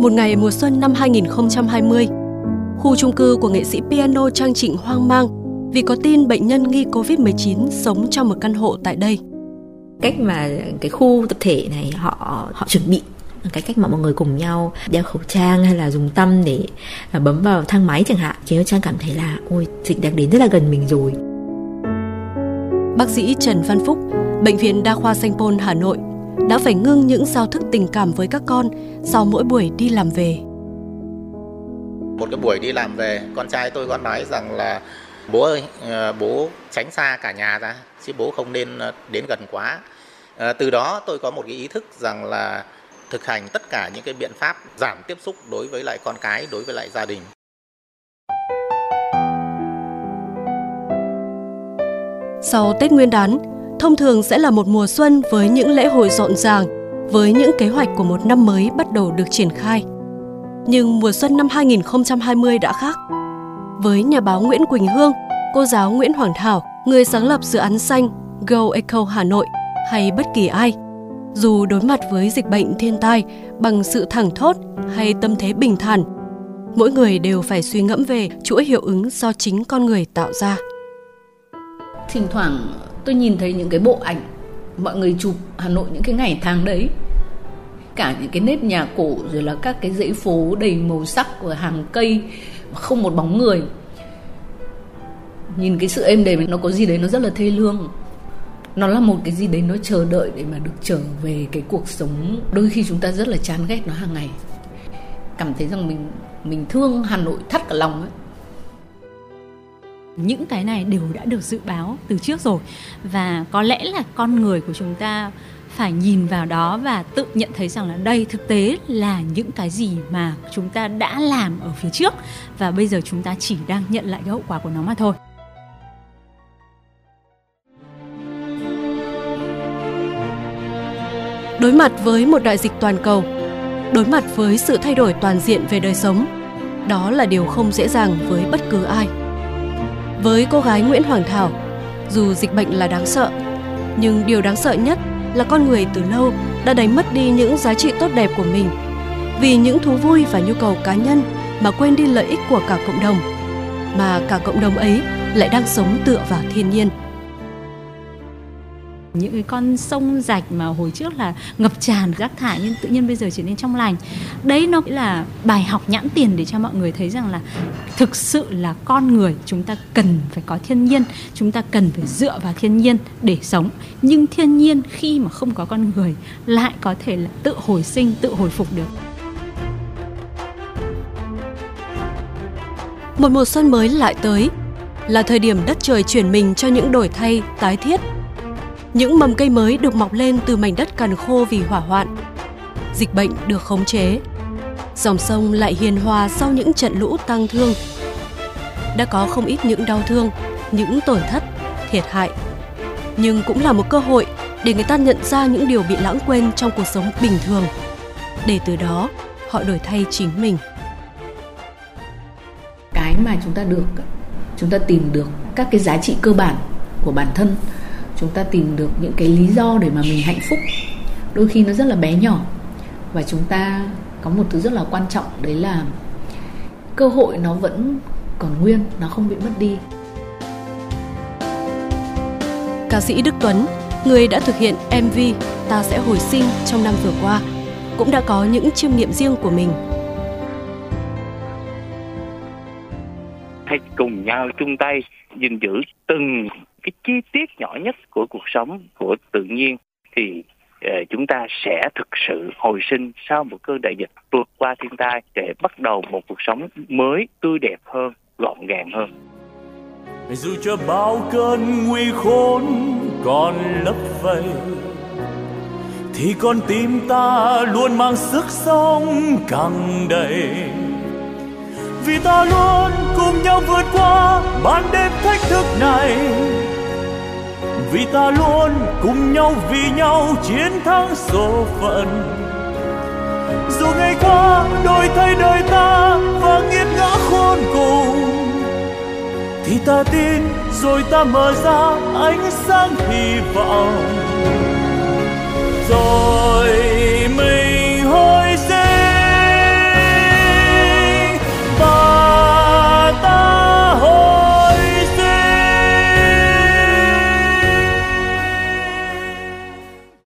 Một ngày mùa xuân năm 2020, khu chung cư của nghệ sĩ piano Trang Trịnh hoang mang vì có tin bệnh nhân nghi Covid-19 sống trong một căn hộ tại đây. Cách mà cái khu tập thể này họ họ chuẩn bị cái cách mà mọi người cùng nhau đeo khẩu trang hay là dùng tăm để à, bấm vào thang máy chẳng hạn khiến cho trang cảm thấy là ôi dịch đang đến rất là gần mình rồi bác sĩ Trần Văn Phúc bệnh viện đa khoa Sanh Pôn Hà Nội đã phải ngưng những giao thức tình cảm với các con sau mỗi buổi đi làm về. Một cái buổi đi làm về con trai tôi có nói rằng là bố ơi ờ, bố tránh xa cả nhà ra chứ bố không nên ờ, đến gần quá. À, từ đó tôi có một cái ý thức rằng là thực hành tất cả những cái biện pháp giảm tiếp xúc đối với lại con cái đối với lại gia đình. Sau Tết Nguyên đán, thông thường sẽ là một mùa xuân với những lễ hội rộn ràng, với những kế hoạch của một năm mới bắt đầu được triển khai. Nhưng mùa xuân năm 2020 đã khác. Với nhà báo Nguyễn Quỳnh Hương, cô giáo Nguyễn Hoàng Thảo, người sáng lập dự án xanh Go Eco Hà Nội hay bất kỳ ai, dù đối mặt với dịch bệnh thiên tai bằng sự thẳng thốt hay tâm thế bình thản, mỗi người đều phải suy ngẫm về chuỗi hiệu ứng do chính con người tạo ra. Thỉnh thoảng tôi nhìn thấy những cái bộ ảnh mọi người chụp Hà Nội những cái ngày tháng đấy. Cả những cái nếp nhà cổ, rồi là các cái dãy phố đầy màu sắc của hàng cây, không một bóng người. Nhìn cái sự êm đềm, nó có gì đấy nó rất là thê lương. Nó là một cái gì đấy nó chờ đợi để mà được trở về cái cuộc sống. Đôi khi chúng ta rất là chán ghét nó hàng ngày. Cảm thấy rằng mình mình thương Hà Nội thắt cả lòng ấy những cái này đều đã được dự báo từ trước rồi. Và có lẽ là con người của chúng ta phải nhìn vào đó và tự nhận thấy rằng là đây thực tế là những cái gì mà chúng ta đã làm ở phía trước và bây giờ chúng ta chỉ đang nhận lại cái hậu quả của nó mà thôi. Đối mặt với một đại dịch toàn cầu, đối mặt với sự thay đổi toàn diện về đời sống, đó là điều không dễ dàng với bất cứ ai với cô gái nguyễn hoàng thảo. Dù dịch bệnh là đáng sợ, nhưng điều đáng sợ nhất là con người từ lâu đã đánh mất đi những giá trị tốt đẹp của mình. Vì những thú vui và nhu cầu cá nhân mà quên đi lợi ích của cả cộng đồng, mà cả cộng đồng ấy lại đang sống tựa vào thiên nhiên những cái con sông rạch mà hồi trước là ngập tràn rác thải nhưng tự nhiên bây giờ trở nên trong lành. Đấy, nó là bài học nhãn tiền để cho mọi người thấy rằng là thực sự là con người chúng ta cần phải có thiên nhiên, chúng ta cần phải dựa vào thiên nhiên để sống. Nhưng thiên nhiên khi mà không có con người lại có thể là tự hồi sinh, tự hồi phục được. Một mùa xuân mới lại tới, là thời điểm đất trời chuyển mình cho những đổi thay, tái thiết những mầm cây mới được mọc lên từ mảnh đất cằn khô vì hỏa hoạn. Dịch bệnh được khống chế. Dòng sông lại hiền hòa sau những trận lũ tăng thương. Đã có không ít những đau thương, những tổn thất, thiệt hại. Nhưng cũng là một cơ hội để người ta nhận ra những điều bị lãng quên trong cuộc sống bình thường. Để từ đó, họ đổi thay chính mình. Cái mà chúng ta được, chúng ta tìm được các cái giá trị cơ bản của bản thân chúng ta tìm được những cái lý do để mà mình hạnh phúc. Đôi khi nó rất là bé nhỏ. Và chúng ta có một thứ rất là quan trọng đấy là cơ hội nó vẫn còn nguyên nó không bị mất đi. Ca sĩ Đức Tuấn người đã thực hiện MV Ta sẽ hồi sinh trong năm vừa qua cũng đã có những chiêm nghiệm riêng của mình. Hãy cùng nhau chung tay gìn giữ từng cái chi tiết nhỏ nhất của cuộc sống của tự nhiên thì ờ, chúng ta sẽ thực sự hồi sinh sau một cơn đại dịch vượt qua thiên tai để bắt đầu một cuộc sống mới, tươi đẹp hơn, gọn gàng hơn. Dù cho bao cơn nguy khốn còn lấp vây, thì con tim ta luôn mang sức sống càng đầy. Vì ta luôn cùng nhau vượt qua ban đêm thách thức này vì ta luôn cùng nhau vì nhau chiến thắng số phận. Dù ngày qua đổi thay đời ta và nghiệt ngã khôn cùng, thì ta tin rồi ta mở ra ánh sáng hy vọng. Rồi